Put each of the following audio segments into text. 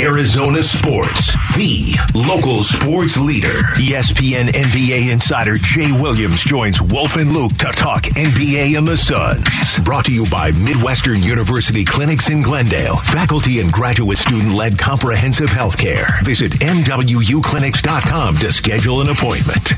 Arizona Sports, the local sports leader. ESPN NBA insider Jay Williams joins Wolf and Luke to talk NBA and the Suns. Brought to you by Midwestern University Clinics in Glendale. Faculty and graduate student led comprehensive health care. Visit MWUclinics.com to schedule an appointment.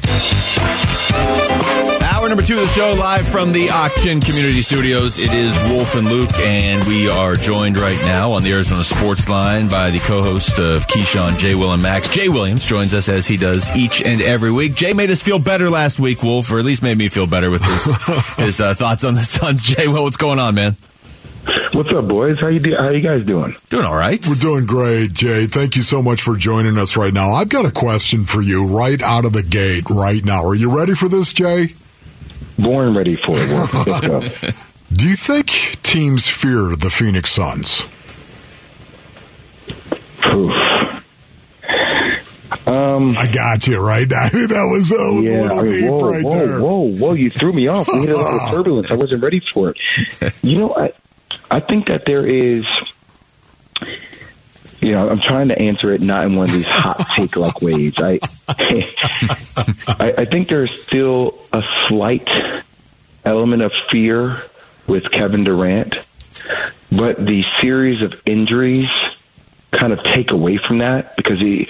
Hour number two of the show, live from the Auction Community Studios. It is Wolf and Luke, and we are joined right now on the Arizona Sports Line by the co-host of Keyshawn, Jay Will and Max. Jay Williams joins us as he does each and every week. Jay made us feel better last week, Wolf, or at least made me feel better with his his uh, thoughts on the Suns. Jay, Will, what's going on, man? What's up, boys? How you do, How you guys doing? Doing all right. We're doing great, Jay. Thank you so much for joining us right now. I've got a question for you right out of the gate right now. Are you ready for this, Jay? Born ready for it. Wolf. Let's go. Do you think teams fear the Phoenix Suns? Oof. Um, I got you right. I mean, that was, that was a little I mean, deep whoa, right whoa, there. whoa, whoa! You threw me off. We hit a lot of turbulence. I wasn't ready for it. You know, I, I think that there is. You know, I'm trying to answer it not in one of these hot take like ways. I, I, I think there's still a slight element of fear with Kevin Durant, but the series of injuries kind of take away from that because he,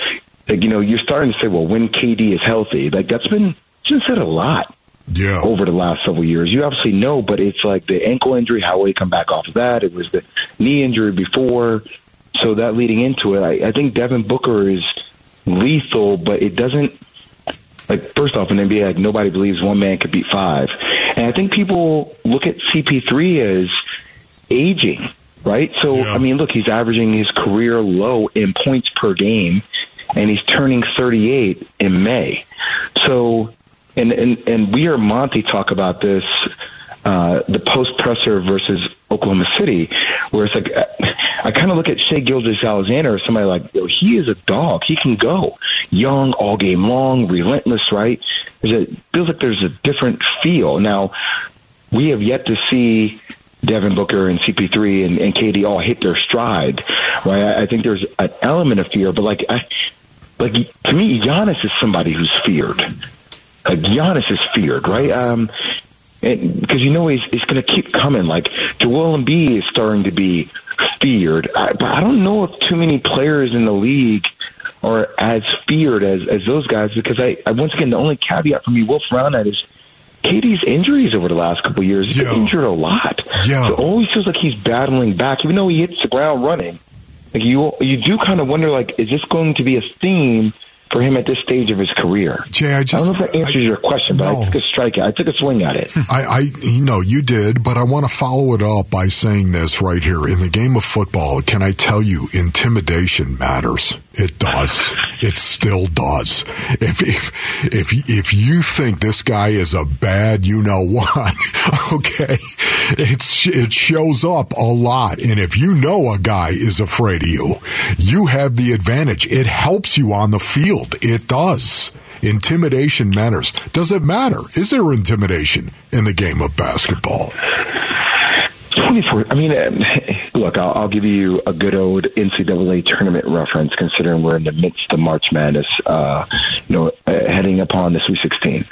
like, you know, you're starting to say, well, when KD is healthy, like that's been, it's said a lot Yeah. over the last several years. You obviously know, but it's like the ankle injury, how will he come back off of that? It was the knee injury before. So that leading into it, I, I think Devin Booker is lethal, but it doesn't like first off in NBA, like nobody believes one man could beat five. And I think people look at CP3 as aging, right? So Yeah. I mean, look, he's averaging his career low in points per game, and he's turning 38 in May. So, and and and we heard Monty talk about this. Uh, the post presser versus Oklahoma City, where it's like I kind of look at Shai Gilgeous-Alexander as somebody like yo, he is a dog. He can go young all game long, relentless. Right? There's a feels like there's a different feel now. We have yet to see Devin Booker and CP3 and, and KD all hit their stride. Right? I, I think there's an element of fear, but like I, like to me, Giannis is somebody who's feared. Like Giannis is feared, right? Um, because you know he's, he's going to keep coming. Like Joel Embiid is starting to be feared, I, but I don't know if too many players in the league are as feared as as those guys. Because I, I once again the only caveat for me, Wolf, around that is. KD's injuries over the last couple of years. He's injured a lot. Yeah. So it always feels like he's battling back, even though he hits the ground running. Like you, you do kind of wonder, like, is this going to be a theme for him at this stage of his career? Jay, I I don't know if that answers I- your question, but no. I took a strike. I took a swing at it. I, I, you know, you did, but I want to follow it up by saying this right here. In the game of football, can I tell you, intimidation matters. It does. It still does. If, if, if, if you think this guy is a bad, you know what, okay, it's, it shows up a lot. And if you know a guy is afraid of you, you have the advantage. It helps you on the field. It does. Intimidation matters. Does it matter? Is there intimidation in the game of basketball? 24. I mean, um, look, I'll, I'll give you a good old NCAA tournament reference, considering we're in the midst of March Madness, uh, you know, uh, heading upon the Sweet 16.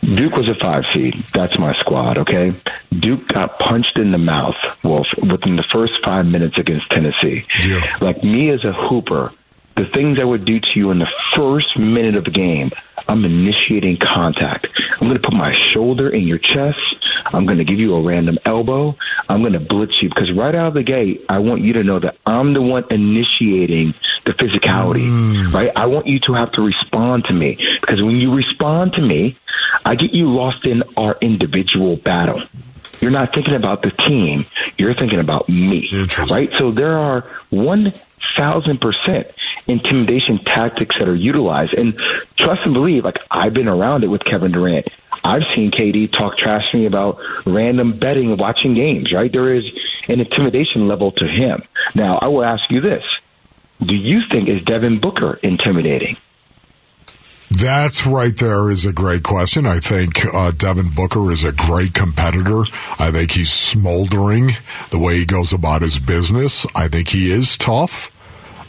Duke was a five seed. That's my squad, okay? Duke got punched in the mouth, Wolf, within the first five minutes against Tennessee. Yeah. Like me as a hooper, the things I would do to you in the first minute of the game, I'm initiating contact. I'm going to put my shoulder in your chest. I'm going to give you a random elbow. I'm going to blitz you because right out of the gate, I want you to know that I'm the one initiating the physicality, mm. right? I want you to have to respond to me because when you respond to me, I get you lost in our individual battle. You're not thinking about the team. You're thinking about me, right? So there are one thousand percent intimidation tactics that are utilized, and trust and believe. Like I've been around it with Kevin Durant. I've seen KD talk trash to me about random betting and watching games. Right? There is an intimidation level to him. Now, I will ask you this: Do you think is Devin Booker intimidating? That's right there is a great question. I think uh, Devin Booker is a great competitor. I think he's smoldering the way he goes about his business. I think he is tough.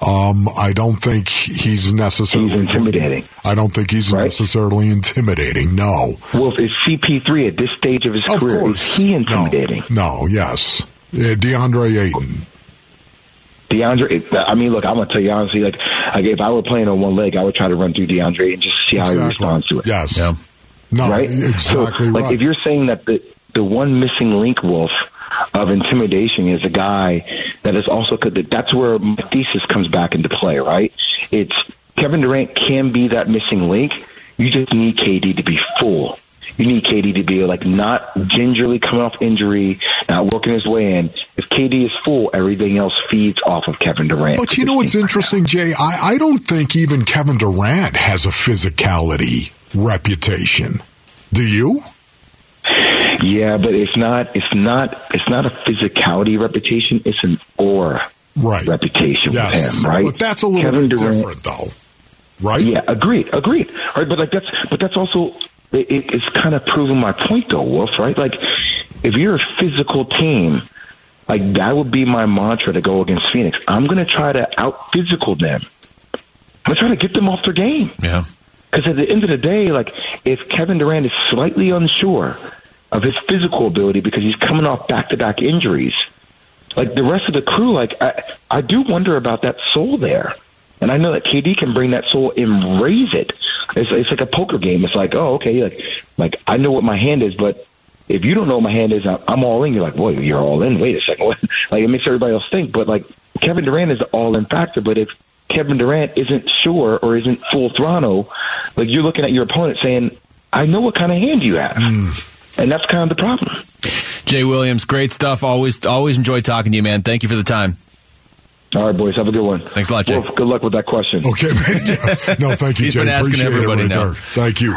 Um, I don't think he's necessarily He's intimidating. I don't think he's Right? necessarily intimidating. No, Well, is CP3 at this stage of his of career course is he intimidating? No, no yes, yeah, DeAndre Ayton. DeAndre, I mean, look, I'm gonna tell you honestly, like, like if I were playing on one leg, I would try to run through DeAndre and just see how he responds to it. Yes. Yeah. No, right? exactly so, like, right. if you're saying that the the one missing link, Wolf, of intimidation is a guy that is also could. That's where my thesis comes back into play, right? It's Kevin Durant can be that missing link. You just need KD to be full. You need KD to be like not gingerly coming off injury, not working his way in. If KD is full, everything else feeds off of Kevin Durant. But you know what's interesting, Jay? I, I don't think even Kevin Durant has a physicality reputation. Do you? Yeah, but it's not. It's not. It's not a physicality reputation. It's an aura Right. reputation Yes. with him, right? But that's a little Kevin bit Durant- different, though. Right? Yeah, agreed, agreed. Right, but like that's, but that's also it, it- it's kind of proving my point, though, Wolf. Right, like if you're a physical team, like that would be my mantra to go against Phoenix. I'm going to try to out physical them. I'm going to try to get them off their game. Yeah. Because at the end of the day, like if Kevin Durant is slightly unsure of his physical ability because he's coming off back to back injuries, like the rest of the crew, like I, I do wonder about that soul there. And I know that KD can bring that soul and raise it. It's, it's like a poker game. It's like, oh, okay, like, like I know what my hand is, but if you don't know what my hand is, I'm all in. You're like, boy, you're all in. Wait a second, what? like it makes everybody else think. But like Kevin Durant is the all in factor. But if Kevin Durant isn't sure or isn't full throttle, like you're looking at your opponent saying, I know what kind of hand you have, hmm. and that's kind of the problem. Jay Williams, great stuff. Always, always enjoy talking to you, man. Thank you for the time. All right, boys, have a good one. Thanks a lot, Jay. Wolf, good luck with that question. Okay. no, thank you, He's Jay. been asking Appreciate everybody it right now. there. Thank you.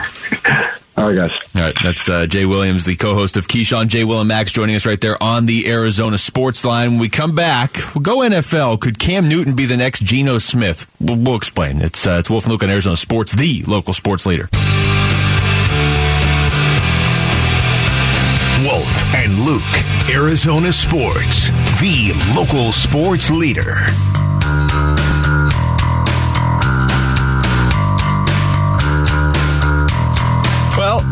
All right, guys. All right, that's uh, Jay Williams, the co-host of Keyshawn, Jay Will and Max, joining us right there on the Arizona Sports Line. When we come back, we'll go NFL. Could Cam Newton be the next Geno Smith? We'll, we'll explain. It's uh, it's Wolf and Luke on Arizona Sports, the local sports leader. Arizona Sports, the local sports leader. Well,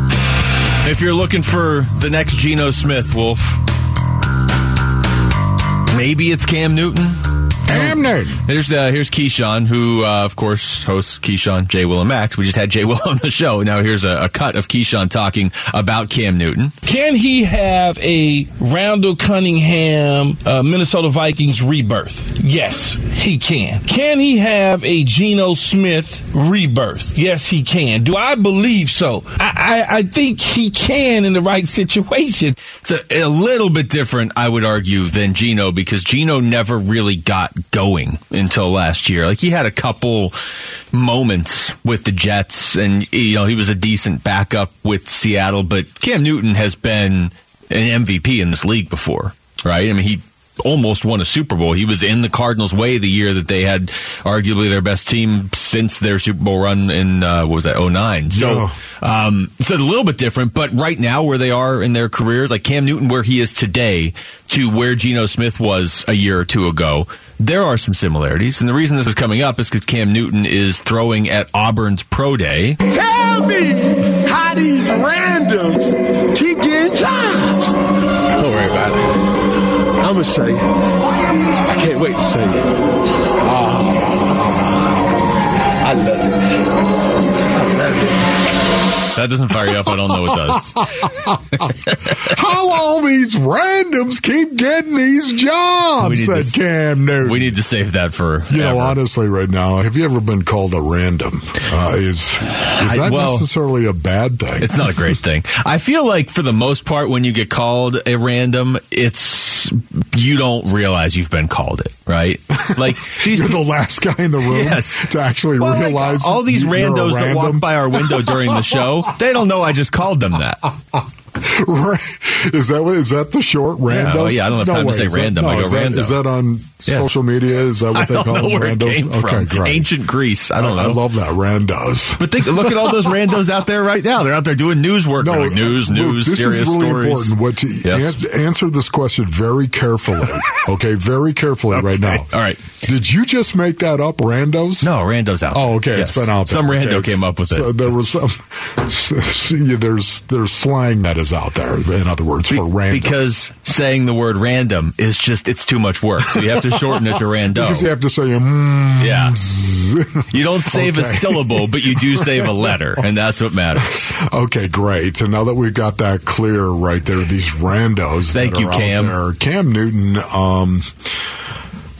if you're looking for the next Geno Smith, Wolf, maybe it's Cam Newton. Newton. Here's uh, here's Keyshawn, who uh, of course hosts Keyshawn, Jay Will and Max. We just had Jay Will on the show. Now here's a, a cut of Keyshawn talking about Cam Newton. Can he have a Randall Cunningham uh, Minnesota Vikings rebirth? Yes, he can. Can he have a Geno Smith rebirth? Yes, he can. Do I believe so? I, I, I think he can in the right situation. It's a, a little bit different, I would argue, than Geno because Geno never really got going until last year. Like he had a couple moments with the Jets, and you know he was a decent backup with Seattle. But Cam Newton has been an MVP in this league before, right? I mean he almost won a Super Bowl. He was in the Cardinals' way the year that they had arguably their best team since their Super Bowl run in uh, what was that 09. So. Um, so a little bit different, but right now where they are in their careers, like Cam Newton, where he is today to where Geno Smith was a year or two ago, there are some similarities. And the reason this is coming up is because Cam Newton is throwing at Auburn's Pro Day. Tell me how these randoms keep getting jobs. Don't worry about it. I'm gonna say, I can't wait to say it. Ah, I love it. I. That doesn't fire you up. I don't know what does. How all these randoms keep getting these jobs, said to- Cam Newton. We need to save that for. you know, honestly, right now, have you ever been called a random? Uh, is is that well, necessarily a bad thing? It's not a great thing. I feel like for the most part, when you get called a random, it's you don't realize you've been called it, right? Like You're the last guy in the room Yes. to actually Well, like, realize all these randos that walk by our window during the show, they don't know I just called them that. Is that what is that the short randos? well, yeah, I don't have time to say is that- random. I go is that- rando. Is that on social media? Is that I what they call them? randos? okay, from. great. Ancient Greece. I don't know. I love that randos. But think, look at all those randos out there right now. They're out there doing news work. They're like, news, Luke, news, this serious is really stories. important. What to, Yes. an- answer this question very carefully. okay, very carefully right now. All right. Did you just make that up, randos? No, randos out. Oh, okay. Yes. It's been out there. Some rando Okay, came up with so it. There was some. yeah, there's there's slang that is out there. In other words, for random. Because saying the word random is just, it's too much work. So you have to shorten it to rando. because you have to say mm, yeah. You don't save a syllable, but you do save a letter, and that's what matters. Okay, great. So now that we've got that clear right there, these randos. Thank that you, Cam. there. Cam Newton. Um,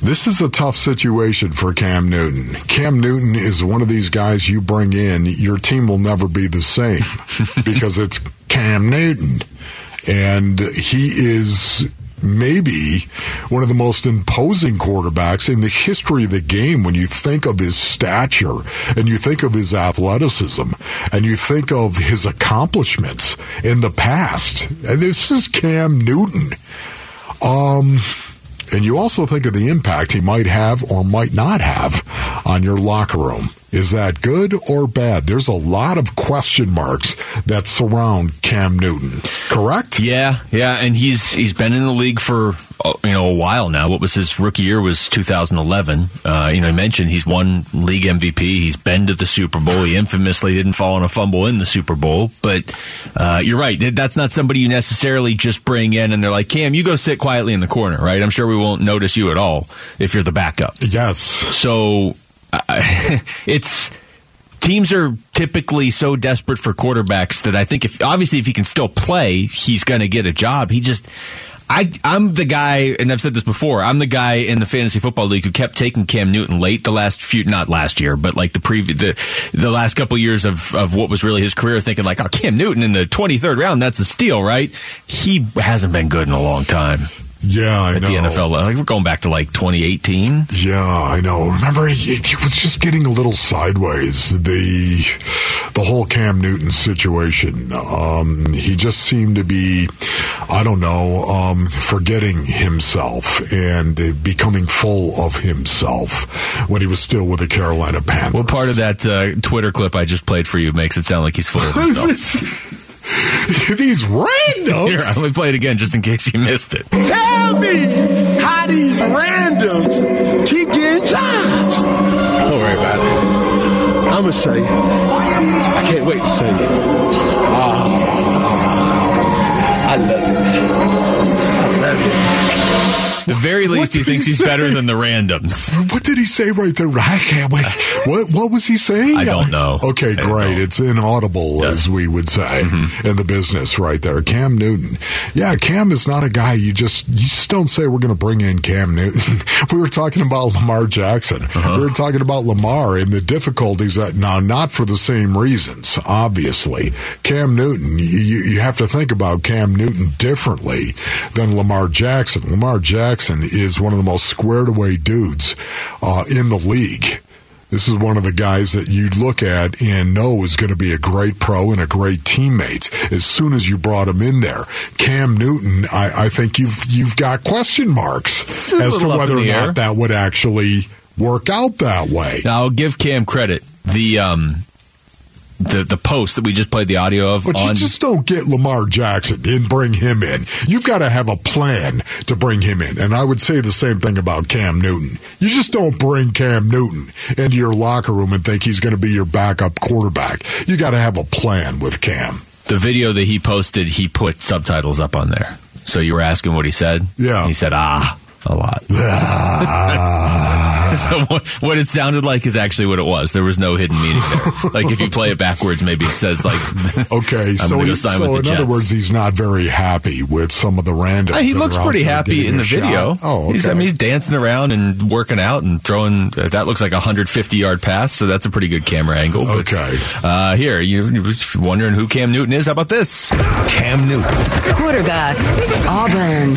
this is a tough situation for Cam Newton. Cam Newton is one of these guys you bring in, your team will never be the same because it's Cam Newton. And he is maybe one of the most imposing quarterbacks in the history of the game when you think of his stature and you think of his athleticism and you think of his accomplishments in the past. And this is Cam Newton. Um, and you also think of the impact he might have or might not have on your locker room. Is that good or bad? There's a lot of question marks that surround Cam Newton. Correct? Yeah, yeah, and he's he's been in the league for uh, you know a while now. What was his rookie year was 2011. Uh, you know, I mentioned he's won league MVP. He's been to the Super Bowl. He infamously didn't fall on a fumble in the Super Bowl. But uh, you're right. That's not somebody you necessarily just bring in and they're like, Cam, you go sit quietly in the corner, right? I'm sure we won't notice you at all if you're the backup. Yes. So I it's teams are typically so desperate for quarterbacks that I think if obviously if he can still play, he's going to get a job. He just I, I'm the guy, and I've said this before. I'm the guy in the fantasy football league who kept taking Cam Newton late the last few, not last year, but like the previous, the, the last couple years of, of what was really his career, thinking like, oh, Cam Newton in the 23rd round, that's a steal, right? He hasn't been good in a long time Yeah, I at know. the NFL. Like we're going back to like 2018. Yeah, I know. Remember, he, he was just getting a little sideways. The the whole Cam Newton situation. Um, he just seemed to be, I don't know, um, forgetting himself and uh, becoming full of himself when he was still with the Carolina Panthers. What part of that uh, Twitter clip I just played for you makes it sound like he's full of himself? These randoms. Here, let me play it again just in case you missed it. Tell me how these randoms keep getting jobs. Don't worry about it. I'ma say, I can't wait to say it. Ah, I love it. I love it. The very least, he thinks he he's say? better than the randoms. What did he say right there? I can't wait. What What was he saying? I don't know. Okay, don't great. know. It's inaudible, as we would say Mm-hmm. in the business, right there. Cam Newton. Yeah, Cam is not a guy you just you just don't say we're going to bring in Cam Newton. we were talking about Lamar Jackson. Uh-huh. We were talking about Lamar and the difficulties that now not for the same reasons. Obviously, Cam Newton. You you have to think about Cam Newton differently than Lamar Jackson. Lamar Jackson is one of the most squared away dudes uh, in the league. This is one of the guys that you look at and know is going to be a great pro and a great teammate as soon as you brought him in there. Cam Newton, I, I think you've you've got question marks as to whether or not air. that would actually work out that way. Now, I'll give Cam credit. The um, the the post that we just played the audio of But on you just don't get Lamar Jackson and bring him in. You've got to have a plan to bring him in. And I would say the same thing about Cam Newton. You just don't bring Cam Newton into your locker room and think he's going to be your backup quarterback. You got to have a plan with Cam. the video that he posted, he put subtitles up on there. So you were asking what he said. Yeah. he said ah a lot. so what, what it sounded like is actually what it was. There was no hidden meaning there. like if you play it backwards, maybe it says like Okay, I'm so, gonna he- so with the in other words, he's not very happy with some of the random. Uh, he looks pretty happy in the video. Oh, okay. he's, I mean, he's dancing around and working out and throwing. Uh, that looks like a 150 yard pass, so that's a pretty good camera angle. But, Okay. Uh, here, you, you're wondering who Cam Newton is? How about this? Cam Newton. Quarterback, Auburn.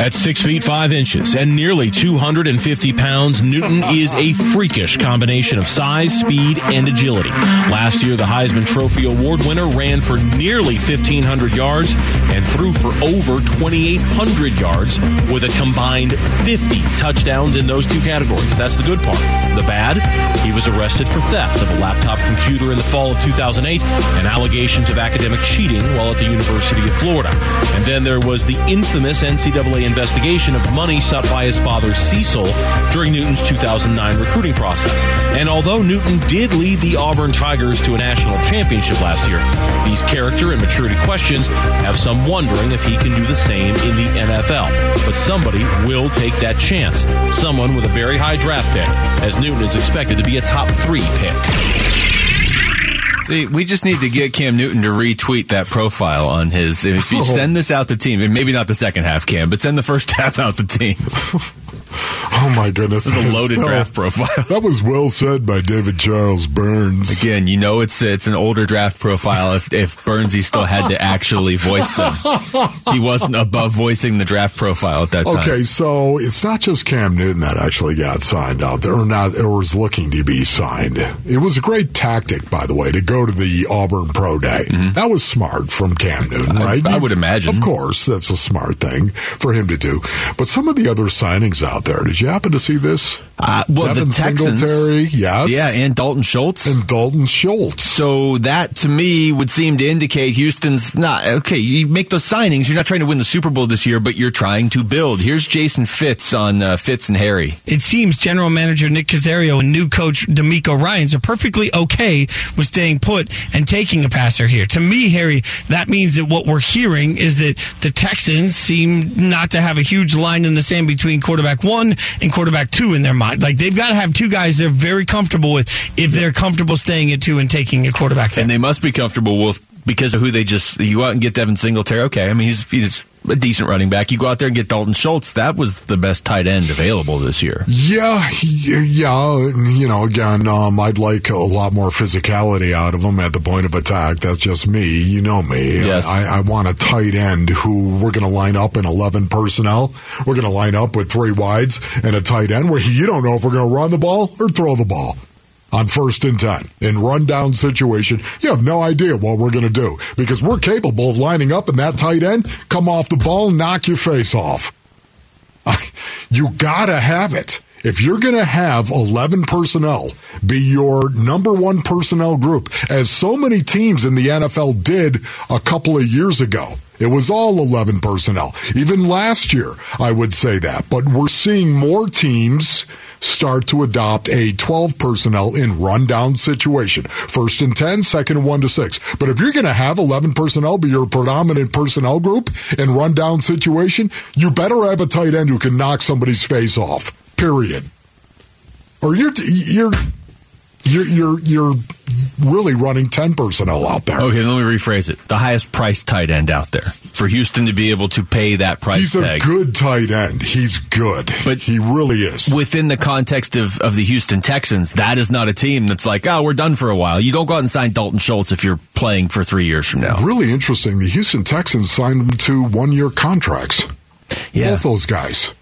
At six feet five inches and nearly 250 250 pounds, Newton is a freakish combination of size, speed, and agility. Last year, the Heisman Trophy Award winner ran for nearly 1,500 yards and threw for over 2,800 yards with a combined 50 touchdowns in those two categories. That's the good part. The bad, he was arrested for theft of a laptop computer in the fall of 2008 and allegations of academic cheating while at the University of Florida. And then there was the infamous NCAA investigation of money sought by his father Cecil during Newton's 2009 recruiting process. And although Newton did lead the Auburn Tigers to a national championship last year, these character and maturity questions have some wondering if he can do the same in the NFL. But somebody will take that chance. Someone with a very high draft pick, as Newton is expected to be a top three pick. See, we just need to get Cam Newton to retweet that profile on his. If you oh. send this out to team, and maybe not the second half, Cam, but send the first half out to teams. Oh my goodness! This is a loaded So, draft profile. That was well said by David Charles Burns. Again, you know it's it's an older draft profile. If if Bernsey still had to actually voice them, he wasn't above voicing the draft profile at that time. Okay, so it's not just Cam Newton that actually got signed out there, or not, or was looking to be signed. It was a great tactic, by the way, to go to the Auburn Pro Day. That was smart from Cam Newton, Mm-hmm. I- right? I would imagine. Of course, that's a smart thing for him to do. But some of the other signings out there, did you happen to see this? Uh, well, Devin the Texans, Singletary, yes, yeah, and Dalton Schultz. and Dalton Schultz. So that to me would seem to indicate Houston's not okay. You make those signings. You're not trying to win the Super Bowl this year, but you're trying to build. Here's Jason Fitz on uh, Fitz and Harry. it seems general manager Nick Caserio and new coach DeMeco Ryans are perfectly okay with staying put and taking a passer here. To me, Harry, that means that what we're hearing is that the Texans seem not to have a huge line in the sand between quarterback one and quarterback two in their mind. Like they've got to have two guys they're very comfortable with if they're comfortable staying at two and taking a quarterback there. And they must be comfortable with because of who they just you go out and get Devin Singletary. Okay, I mean he's he's a decent running back. You go out there and get Dalton Schultz. That was the best tight end available this year. Yeah, yeah. You know, again, um, I'd like a lot more physicality out of him at the point of attack. That's just me. You know me. Yes. I, I want a tight end who we're going to line up in 11 personnel. We're going to line up with three wides and a tight end where you don't know if we're going to run the ball or throw the ball. On first and 10, in rundown situation, you have no idea what we're going to do because we're capable of lining up in that tight end, come off the ball, knock your face off. You gotta have it. If you're gonna have 11 personnel be your number one personnel group, as so many teams in the NFL did a couple of years ago, it was all 11 personnel. Even last year, I would say that. But we're seeing more teams start to adopt a 12 personnel in rundown situation. First and 10, second and 1 to 6. But if you're going to have 11 personnel be your predominant personnel group in rundown situation, you better have a tight end who can knock somebody's face off. Period. Or you're you're you're you're, you're really running 10 personnel out there. Okay, let me rephrase it. The highest priced tight end out there for Houston to be able to pay that price He's a tag. good tight end. He's good. But- he really is. Within the context of, of the Houston Texans, that is not a team that's like, oh, we're done for a while. You don't go out and sign Dalton Schultz if you're playing for three years from now. Really interesting. The Houston Texans signed him to one year contracts. Yeah. Both those guys.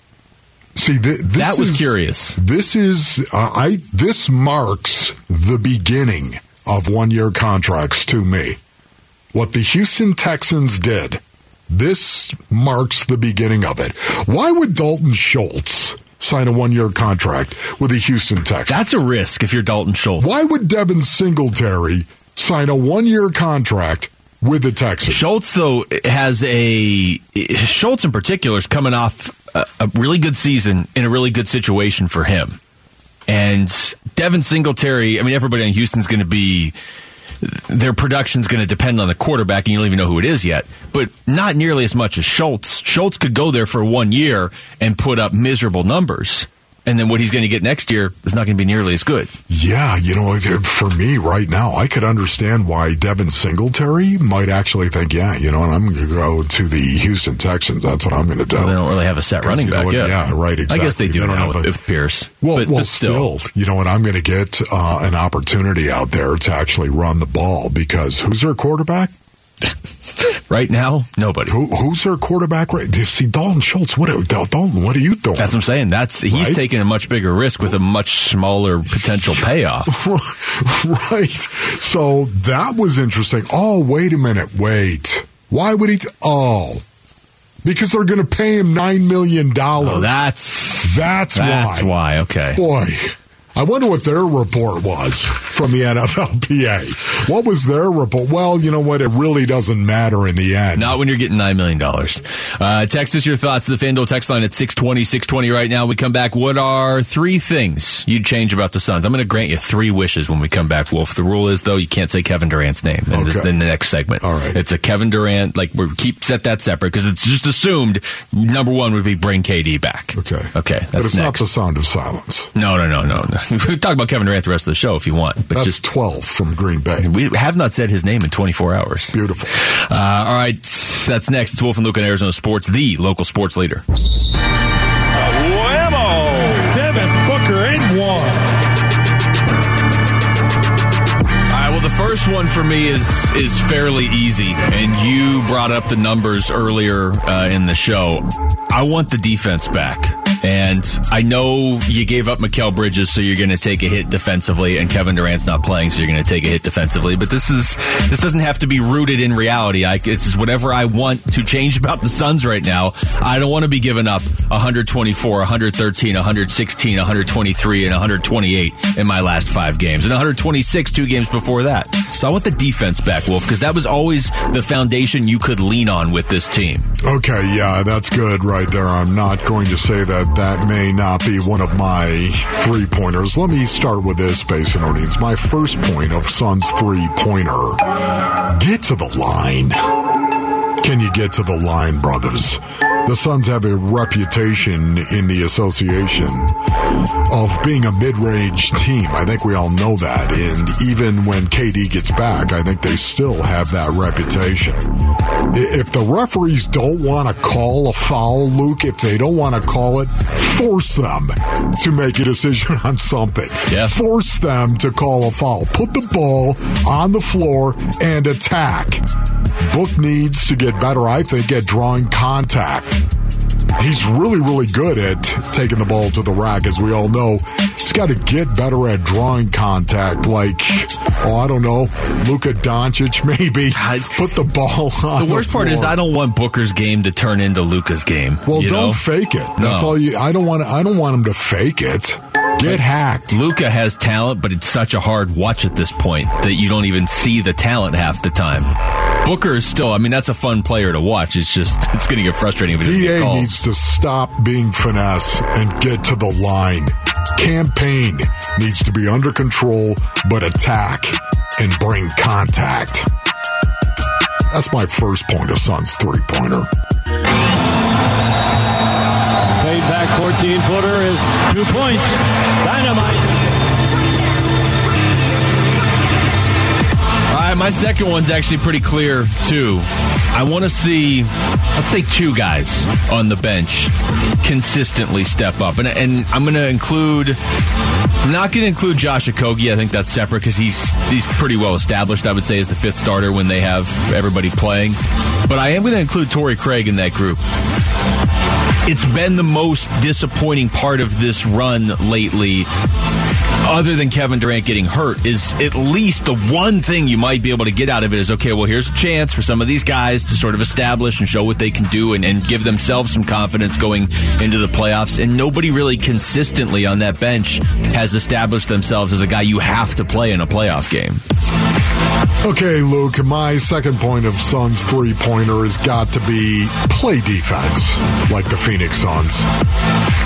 See, th- this That was is- curious. This is uh, I. This marks the beginning of one year contracts to me. What the Houston Texans did. This marks the beginning of it. Why would Dalton Schultz sign a one year contract with the Houston Texans? That's a risk if you're Dalton Schultz. Why would Devin Singletary sign a one year contract with the Texans? Schultz, though, has a Schultz in particular is coming off a, a really good season in a really good situation for him. And Devin Singletary, I mean, everybody in Houston's going to be their production's going to depend on the quarterback, and you don't even know who it is yet. But not nearly as much as Schultz. Schultz could go there for one year and put up miserable numbers, and then what he's going to get next year is not going to be nearly as good. Yeah, you know, for me right now, I could understand why Devin Singletary might actually think, yeah, you know, what, I'm going to go to the Houston Texans. That's what I'm going to do. They don't really have a set running back what? yet. Yeah, right, Exactly. I guess they do They don't now have with, a- with Pierce. Well, but, well, but still. still, you know what? I'm going to get uh, an opportunity out there to actually run the ball because who's their quarterback? Right now, nobody. Who, who's their quarterback? Right? See, Dalton Schultz. What? Dalton, what are you doing? That's what I'm saying. That's he's Right? taking a much bigger risk with a much smaller potential payoff. right. So that was interesting. Oh, wait a minute. Wait. Why would he? T- oh, because they're going to pay him nine million dollars. Oh, that's that's, that's why. why. Okay. Boy, I wonder what their report was from the NFLPA. What was their report? Well, you know what? It really doesn't matter in the end. Not when you're getting $9 million. Uh, text us your thoughts to the FanDuel text line at 620, 620 right now. We come back. What are three things you'd change about the Suns? I'm going to grant you three wishes when we come back, Wolf. The rule is, though, you can't say Kevin Durant's name in, this, Okay. in the next segment. All right. It's a Kevin Durant, like, we keep set that separate because it's just assumed number one would be bring KD back. Okay. Okay. That's but it's not the sound of silence. no, no, no, no. no. we talk about Kevin Durant the rest of the show if you want, but That's just 12 from Green Bay. we have not said his name in 24 hours. Beautiful. Uh, all right, that's next. It's Wolf and Luke on Arizona Sports, the local sports leader. Whammo! Seven, Booker, and one. All right, well, the first one for me is is fairly easy, and you brought up the numbers earlier uh, in the show. I want the defense back. And I know you gave up Mikal Bridges, so you're going to take a hit defensively, and Kevin Durant's not playing, so you're going to take a hit defensively. But this is this doesn't have to be rooted in reality. I, this is whatever I want to change about the Suns right now. I don't want to be giving up 124, 113, 116, 123, and 128 in my last five games, and 126 two games before that. So I want the defense back, Wolf, because that was always the foundation you could lean on with this team. Okay, yeah, that's good right there. I'm not going to say that that may not be one of my three pointers. Let me start with this, and Orleans. My first point of Suns three pointer get to the line. Can you get to the line, brothers? The Suns have a reputation in the association of being a mid range team. I think we all know that. And even when KD gets back, I think they still have that reputation. If the referees don't want to call a foul, Luke, if they don't want to call it, force them to make a decision on something. Yeah. Force them to call a foul. Put the ball on the floor and attack. Book needs to get better, I think, at drawing contact. He's really, really good at taking the ball to the rack, as we all know. He's got to get better at drawing contact, like, oh, I don't know, Luka Doncic, maybe. Put the ball on The worst part is. I don't want Booker's game to turn into Luka's game. Well, don't know? fake it. That's No. all you. I don't want. I don't want him to fake it. Get hacked. Luca has talent, but it's such a hard watch at this point that you don't even see the talent half the time. Booker is still, I mean, that's a fun player to watch. It's just, it's going to get frustrating if he doesn't get DA needs to stop being finesse and get to the line. Cam Payne needs to be under control, but attack and bring contact. That's my first point of Suns three pointer. Fade back 14 footer is two points. Dynamite. Right, my second one's actually pretty clear, too. I want to see, let's say, two guys on the bench consistently step up. And, and I'm going to include, I'm not going to include Josh Okogie. I think that's separate because he's, he's pretty well established, I would say, as the fifth starter when they have everybody playing. But I am going to include Torrey Craig in that group. It's been the most disappointing part of this run lately other than Kevin Durant getting hurt, is at least the one thing you might be able to get out of it is okay, well, here's a chance for some of these guys to sort of establish and show what they can do and, and give themselves some confidence going into the playoffs. And nobody really consistently on that bench has established themselves as a guy you have to play in a playoff game. Okay, Luke, my second point of Suns three pointer has got to be play defense like the Phoenix Suns.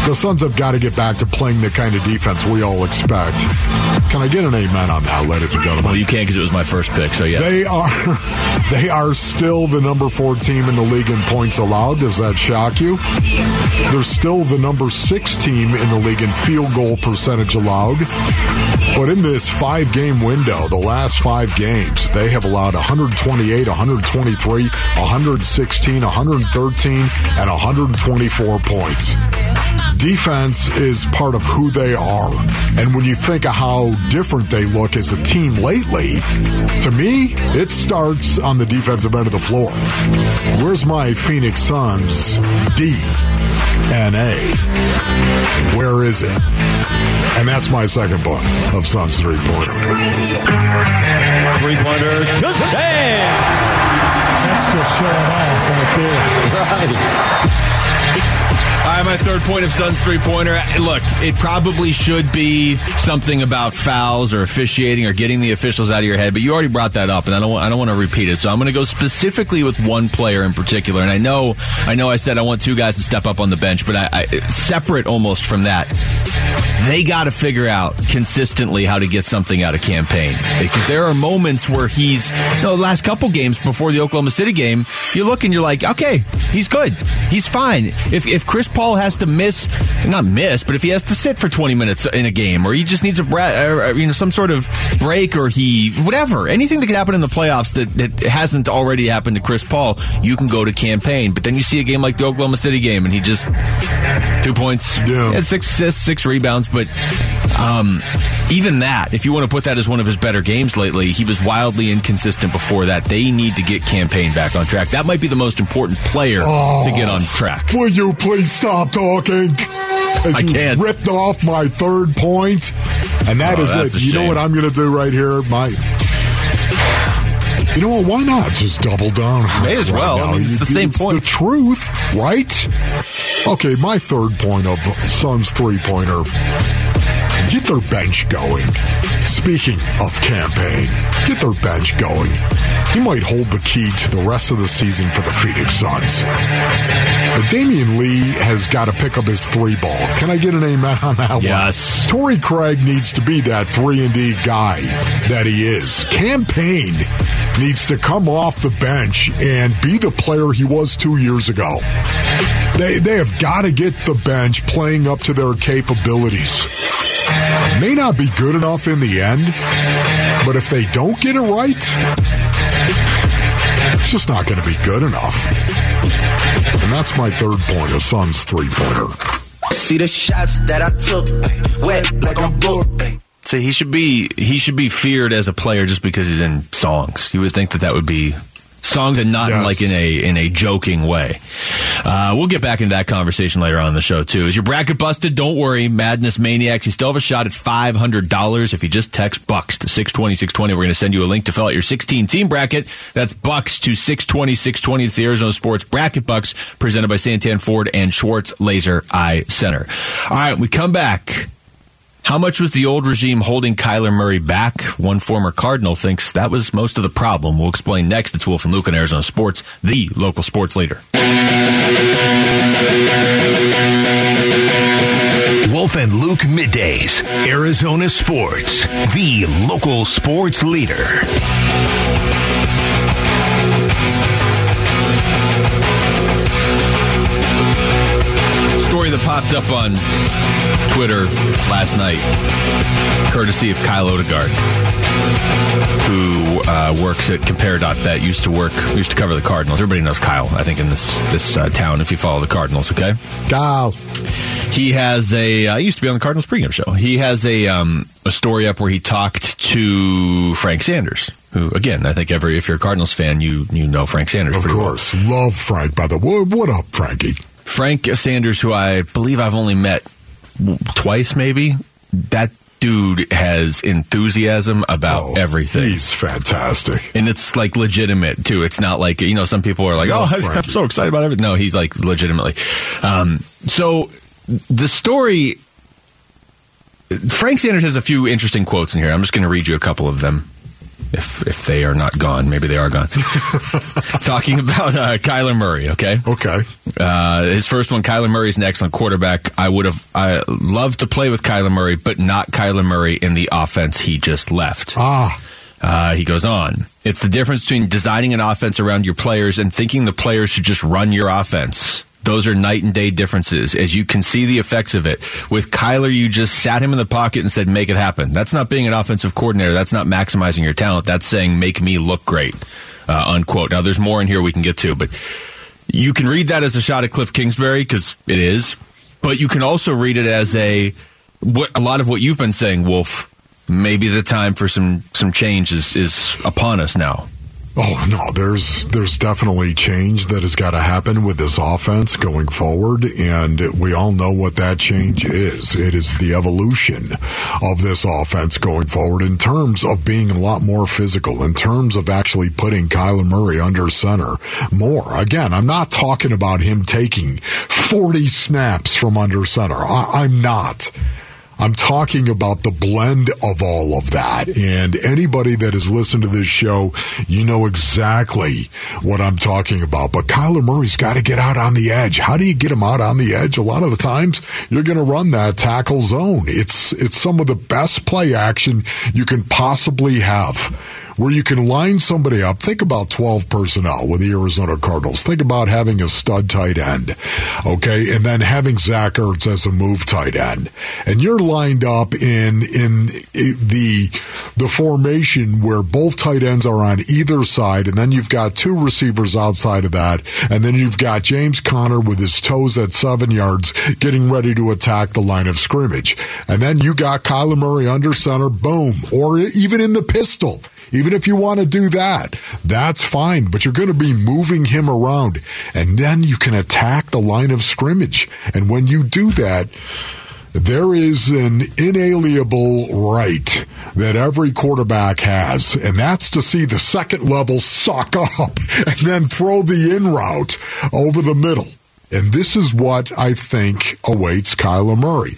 The Suns have got to get back to playing the kind of defense we all expect. Can I get an amen on that, ladies and gentlemen? Well, you can't because it was my first pick, so yeah. They are they are still the number four team in the league in points allowed. Does that shock you? They're still the number six team in the league in field goal percentage allowed. But in this five game window, the last five games, they have allowed 128, 123, 116, 113, and 124 points. defense is part of who they are. And when you think of how different they look as a team lately, to me, it starts on the defensive end of the floor. Where's my Phoenix Suns D and A? Where is it? And that's my second point of Suns three pointer. Three pointers. Just That's just showing off right there. Right. All right, my third point of Suns three pointer. Look, it probably should be something about fouls or officiating or getting the officials out of your head, but you already brought that up, and I don't want, I don't want to repeat it. So I'm going to go specifically with one player in particular. And I know I know I said I want two guys to step up on the bench, but I, I separate almost from that. They got to figure out consistently how to get something out of Cam Payne because there are moments where he's you know, the last couple games before the Oklahoma City game, you look and you're like, okay, he's good, he's fine. If if Chris Paul has to miss, not miss, but if he has to sit for 20 minutes in a game, or he just needs a or, you know some sort of break, or he whatever, anything that could happen in the playoffs that that hasn't already happened to Chris Paul, you can go to Cam Payne. But then you see a game like the Oklahoma City game, and he just two points, Yeah. six assists, six rebounds, but um, even that, if you want to put that as one of his better games lately, he was wildly inconsistent before that. They need to get Cam Payne back on track. That might be the most important player to get on track. Will you please stop talking? As I you can't. ripped off my third point, and that Oh, is it. You know what I'm going to do right here, my. You know what? Why not just double down? May as right well. I mean, it's the same point. The truth, right? Okay, my third point of Suns three pointer. Get their bench going. Speaking of Cam Payne, get their bench going. He might hold the key to the rest of the season for the Phoenix Suns. But Damian Lee has got to pick up his three ball. Can I get an amen on that one? Yes. Torrey Craig needs to be that three and D guy that he is. Cam Payne needs to come off the bench and be the player he was two years ago. They they have got to get the bench playing up to their capabilities. May not be good enough in the end, but if they don't get it right, it's just not going to be good enough. And that's my third point, a Suns three pointer. See the shots that I took, wet like I'm booked. So he should be he should be feared as a player just because he's in songs. You would think that that would be songs and not in like in a in a joking way. Uh, we'll get back into that conversation later on in the show too. Is your bracket busted? Don't worry, Madness Maniacs. You still have a shot at five hundred dollars if you just text Bucks to six twenty six twenty. We're going to send you a link to fill out your sixteen team bracket. That's Bucks to six twenty six twenty. It's the Arizona Sports Bracket Bucks presented by Santan Ford and Schwartz Laser Eye Center. All right, we come back. How much was the old regime holding Kyler Murray back? One former Cardinal thinks that was most of the problem. We'll explain next. It's Wolf and Luke on Arizona Sports, the local sports leader. Wolf and Luke middays, Arizona Sports, the local sports leader. Story that popped up on Twitter last night, courtesy of Kyle Odegaard, who uh, works at Compare.bet, used to work, used to cover the Cardinals. Everybody knows Kyle, I think, in this this uh, town if you follow the Cardinals, okay? Gal. He has a. Uh, he used to be on the Cardinals pregame show. He has a um, a story up where he talked to Frank Sanders, who again I think every if you're a Cardinals fan, you you know Frank Sanders Of pretty well. course. Love Frank, by the way. What up, Frankie? Frank Sanders, who I believe I've only met twice, maybe. That dude has enthusiasm about Oh, everything. He's fantastic. and it's like legitimate too. It's not like you know some people are like, No, "Oh, I'm so excited about everything." No, he's like legitimately. Um, so the story. Frank Sanders has a few interesting quotes in here. I'm just going to read you a couple of them. If if they are not gone, maybe they are gone. Talking about uh, Kyler Murray, okay? Okay. Uh, his first one, Kyler Murray's an excellent quarterback. I would have, I love to play with Kyler Murray, but not Kyler Murray in the offense he just left. Ah, Uh, he goes on. It's the difference between designing an offense around your players and thinking the players should just run your offense. Those are night and day differences, as you can see the effects of it. With Kyler, you just sat him in the pocket and said, make it happen. That's not being an offensive coordinator. That's not maximizing your talent. That's saying, make me look great, uh, unquote. Now, there's more in here we can get to, but you can read that as a shot at Cliff Kingsbury, because it is. but you can also read it as a what a lot of what you've been saying, Wolf. Maybe the time for some some change is is upon us now. Oh no, there's there's definitely change that has got to happen with this offense going forward, and we all know what that change is. It is the evolution of this offense going forward in terms of being a lot more physical, in terms of actually putting Kyler Murray under center more. Again, I'm not talking about him taking 40 snaps from under center. I, I'm not. I'm talking about the blend of all of that. And anybody that has listened to this show, you know exactly what I'm talking about. But Kyler Murray's got to get out on the edge. How do you get him out on the edge? A lot of the times you're going to run that tackle zone. It's, it's some of the best play action you can possibly have where you can line somebody up. Think about 12 personnel with the Arizona Cardinals. Think about having a stud tight end, okay, and then having Zach Ertz as a move tight end. And you're lined up in in the the formation where both tight ends are on either side, and then you've got two receivers outside of that, and then you've got James Conner with his toes at seven yards getting ready to attack the line of scrimmage. And then you got Kyler Murray under center, boom, or even in the pistol. Even if you want to do that, that's fine, but you're going to be moving him around. And then you can attack the line of scrimmage. And when you do that, there is an inalienable right that every quarterback has, and that's to see the second level suck up and then throw the in route over the middle. And this is what I think awaits Kyler Murray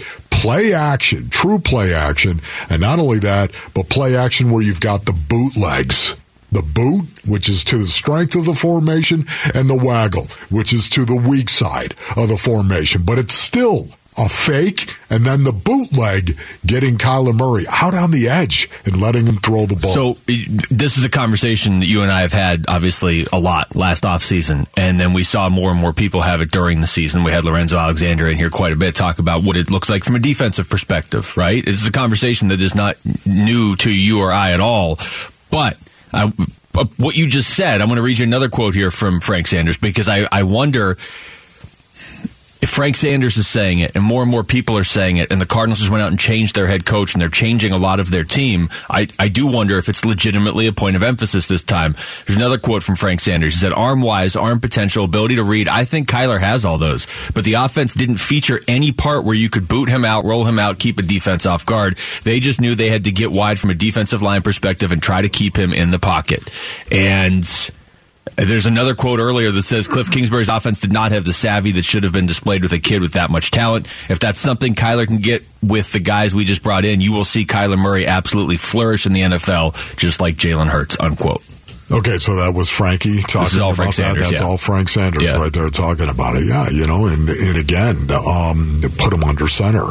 play action, true play action, and not only that, but play action where you've got the bootlegs. The boot, which is to the strength of the formation, and the waggle, which is to the weak side of the formation. But it's still a fake, and then the bootleg getting Kyler Murray out on the edge and letting him throw the ball. So this is a conversation that you and I have had obviously a lot last offseason, and then we saw more and more people have it during the season. We had Lorenzo Alexander in here quite a bit talk about what it looks like from a defensive perspective, right? It's a conversation that is not new to you or I at all, but I, what you just said, I'm going to read you another quote here from Frank Sanders because I, I wonder if Frank Sanders is saying it and more and more people are saying it and the Cardinals just went out and changed their head coach and they're changing a lot of their team, I, I do wonder if it's legitimately a point of emphasis this time. There's another quote from Frank Sanders. He said, arm wise, arm potential, ability to read. I think Kyler has all those, but the offense didn't feature any part where you could boot him out, roll him out, keep a defense off guard. They just knew they had to get wide from a defensive line perspective and try to keep him in the pocket. And there's another quote earlier that says Cliff Kingsbury's offense did not have the savvy that should have been displayed with a kid with that much talent. If that's something Kyler can get with the guys we just brought in, you will see Kyler Murray absolutely flourish in the NFL, just like Jalen Hurts. Unquote. Okay, so that was Frankie talking about Frank that. Sanders, That's yeah. all Frank Sanders Yeah. right there talking about it. Yeah, you know, and and again, um, put him under center.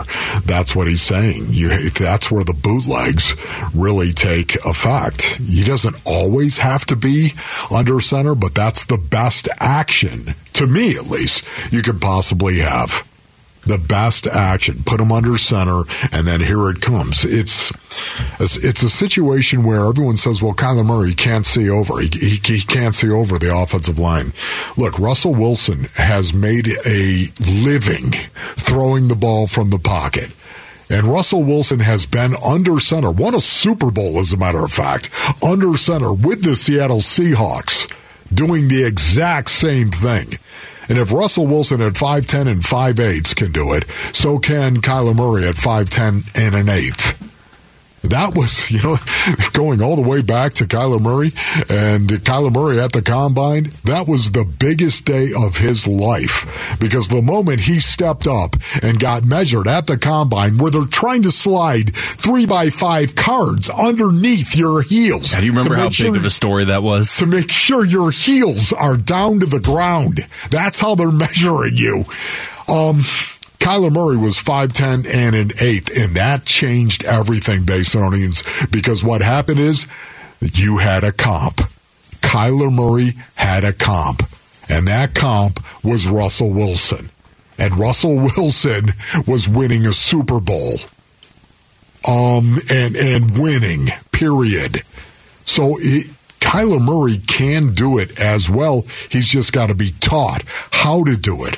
That's what he's saying. You, that's where the bootlegs really take effect. He doesn't always have to be under center, but that's the best action to me, at least, you could possibly have the best action. Put them under center, and then here it comes. It's it's a situation where everyone says, "Well, Kyler Murray can't see over. He, he, he can't see over the offensive line." Look, Russell Wilson has made a living throwing the ball from the pocket. And Russell Wilson has been under center, won a Super Bowl, as a matter of fact, under center with the Seattle Seahawks, doing the exact same thing. And if Russell Wilson at 5'10 and 5 eighths can do it, so can Kyler Murray at 5'10 and an eighth. That was, you know, going all the way back to Kyler Murray and Kyler Murray at the combine. That was the biggest day of his life because the moment he stepped up and got measured at the combine where they're trying to slide three by five cards underneath your heels. Now, do you remember how big sure- of a story that was? to make sure your heels are down to the ground. That's how they're measuring you. Um, Kyler Murray was 5'10 and an eighth, and that changed everything, Basinonians, because what happened is you had a comp. Kyler Murray had a comp, and that comp was Russell Wilson. And Russell Wilson was winning a Super Bowl. Um, and, and winning, period. So it, Kyler Murray can do it as well. He's just got to be taught how to do it.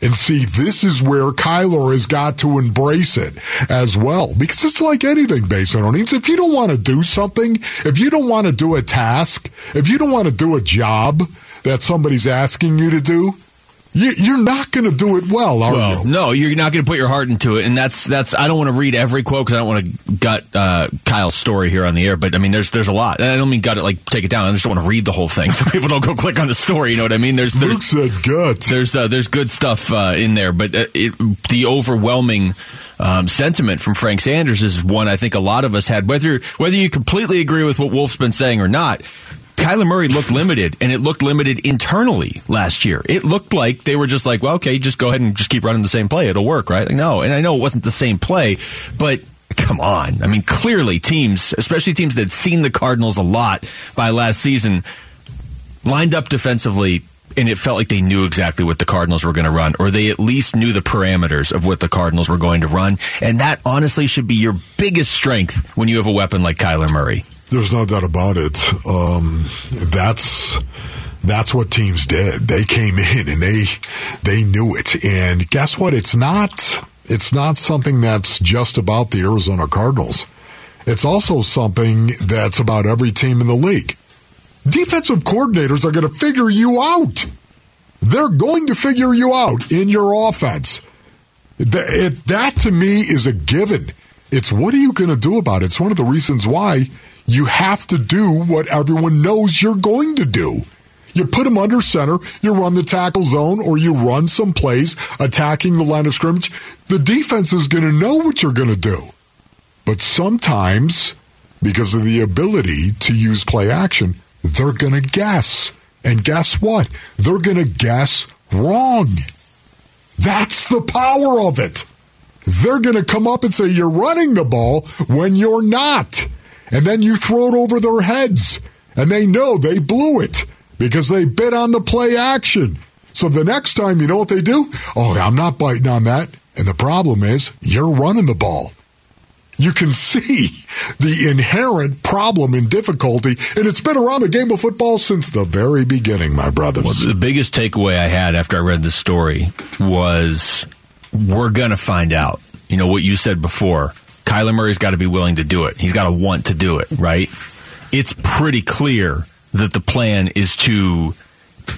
And see, this is where Kyler has got to embrace it as well. Because it's like anything based on earnings. If you don't want to do something, if you don't want to do a task, if you don't want to do a job that somebody's asking you to do, you, you're not going to do it well, are Well, you? no, you're not going to put your heart into it, and that's that's. I don't want to read every quote because I don't want to gut uh, Kyle's story here on the air. But I mean, there's there's a lot. And I don't mean gut it like take it down. I just don't want to read the whole thing so people don't go click on the story. You know what I mean? There's there's Luke said good. there's uh, there's good stuff uh, in there, but uh, it, the overwhelming um, sentiment from Frank Sanders is one I think a lot of us had. Whether whether you completely agree with what Wolf's been saying or not, Kyler Murray looked limited, and it looked limited internally last year. It looked like they were just like, well, okay, just go ahead and just keep running the same play; it'll work, right? Like, no, and I know it wasn't the same play, but. Come on. I mean, clearly teams, especially teams that had seen the Cardinals a lot by last season, lined up defensively and it felt like they knew exactly what the Cardinals were going to run, or they at least knew the parameters of what the Cardinals were going to run. And that honestly should be your biggest strength when you have a weapon like Kyler Murray. There's no doubt about it. Um, that's that's what teams did. They came in and they they knew it. And guess what? It's not it's not something that's just about the Arizona Cardinals. It's also something that's about every team in the league. Defensive coordinators are going to figure you out. They're going to figure you out in your offense. Th- it- that to me is a given. It's what are you going to do about it? It's one of the reasons why you have to do what everyone knows you're going to do. You put them under center, you run the tackle zone, or you run some plays attacking the line of scrimmage. The defense is going to know what you're going to do. But sometimes, because of the ability to use play action, they're going to guess. And guess what? They're going to guess wrong. That's the power of it. They're going to come up and say you're running the ball when you're not. And then you throw it over their heads. And they know they blew it because they bit on the play action. So the next time, you know what they do? Oh, I'm not biting on that. And the problem is, you're running the ball. You can see the inherent problem and difficulty, and it's been around the game of football since the very beginning, my brothers. The biggest takeaway I had after I read the story was we're going to find out. You know, what you said before. Kyler Murray's got to be willing to do it. He's got to want to do it, right? It's pretty clear that the plan is to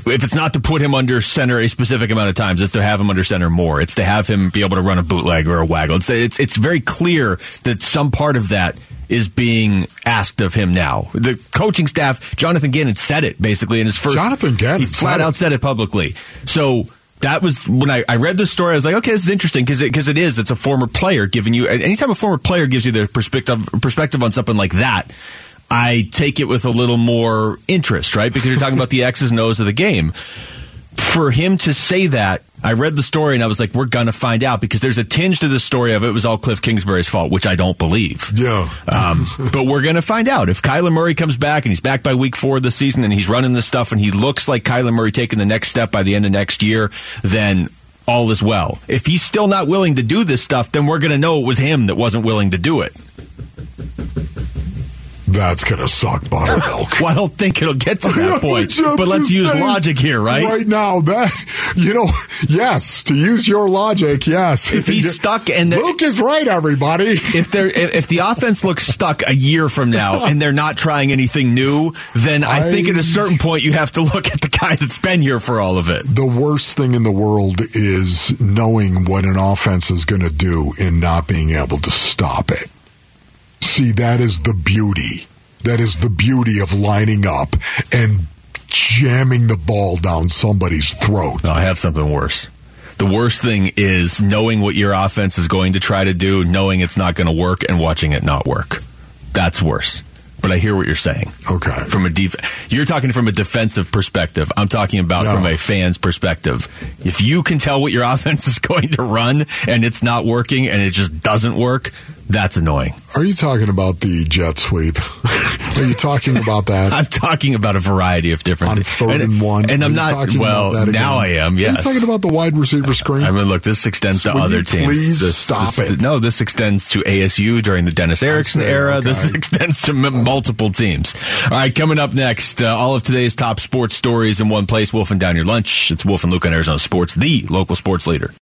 if it's not to put him under center a specific amount of times, it's to have him under center more. It's to have him be able to run a bootleg or a waggle. It's it's, it's very clear that some part of that is being asked of him now. The coaching staff, Jonathan Gannon said it basically in his first. Jonathan Gannon he flat out said it publicly. So. That was when I, I read the story. I was like, okay, this is interesting because it, 'cause it is. It's a former player giving you. Anytime a former player gives you their perspective perspective on something like that, I take it with a little more interest, right? Because you're talking about the X's and O's of the game. For him to say that, I read the story and I was like, we're going to find out because there's a tinge to the story of it was all Cliff Kingsbury's fault, which I don't believe. Yeah. Um, but we're going to find out. If Kyler Murray comes back and he's back by week four of the season and he's running this stuff and he looks like Kyler Murray taking the next step by the end of next year, then all is well. If he's still not willing to do this stuff, then we're going to know it was him that wasn't willing to do it. That's going to suck buttermilk. Well, I don't think it'll get to that point. But let's use saying, logic here, right? Right now, that you know, yes, to use your logic, yes. If he's stuck and the- Luke is right, everybody. If they're if, if the offense looks stuck a year from now and they're not trying anything new, then I, think at a certain point you have to look at the guy that's been here for all of it. The worst thing in the world is knowing what an offense is going to do and not being able to stop it. See, that is the beauty. That is the beauty of lining up and jamming the ball down somebody's throat. No, I have something worse. The worst thing is knowing what your offense is going to try to do, knowing it's not going to work, and watching it not work. That's worse. But I hear what you're saying. Okay. From a def- you're talking from a defensive perspective. I'm talking about from a fan's perspective. If you can tell what your offense is going to run and it's not working and it just doesn't work, That's annoying. Are you talking about the jet sweep? Are you talking about that? I'm talking about a variety of different on third and, one. And Are I'm not. talking Well, about that now I am. Are you talking about the wide receiver screen? I mean, look, this extends to other teams. please This- stop this- it? No, this extends to ASU during the Dennis Erickson era. This extends to m- multiple teams. All right, coming up next, uh, all of today's top sports stories in one place. Wolf and down your lunch. It's Wolf and Luke on Arizona Sports, the local sports leader.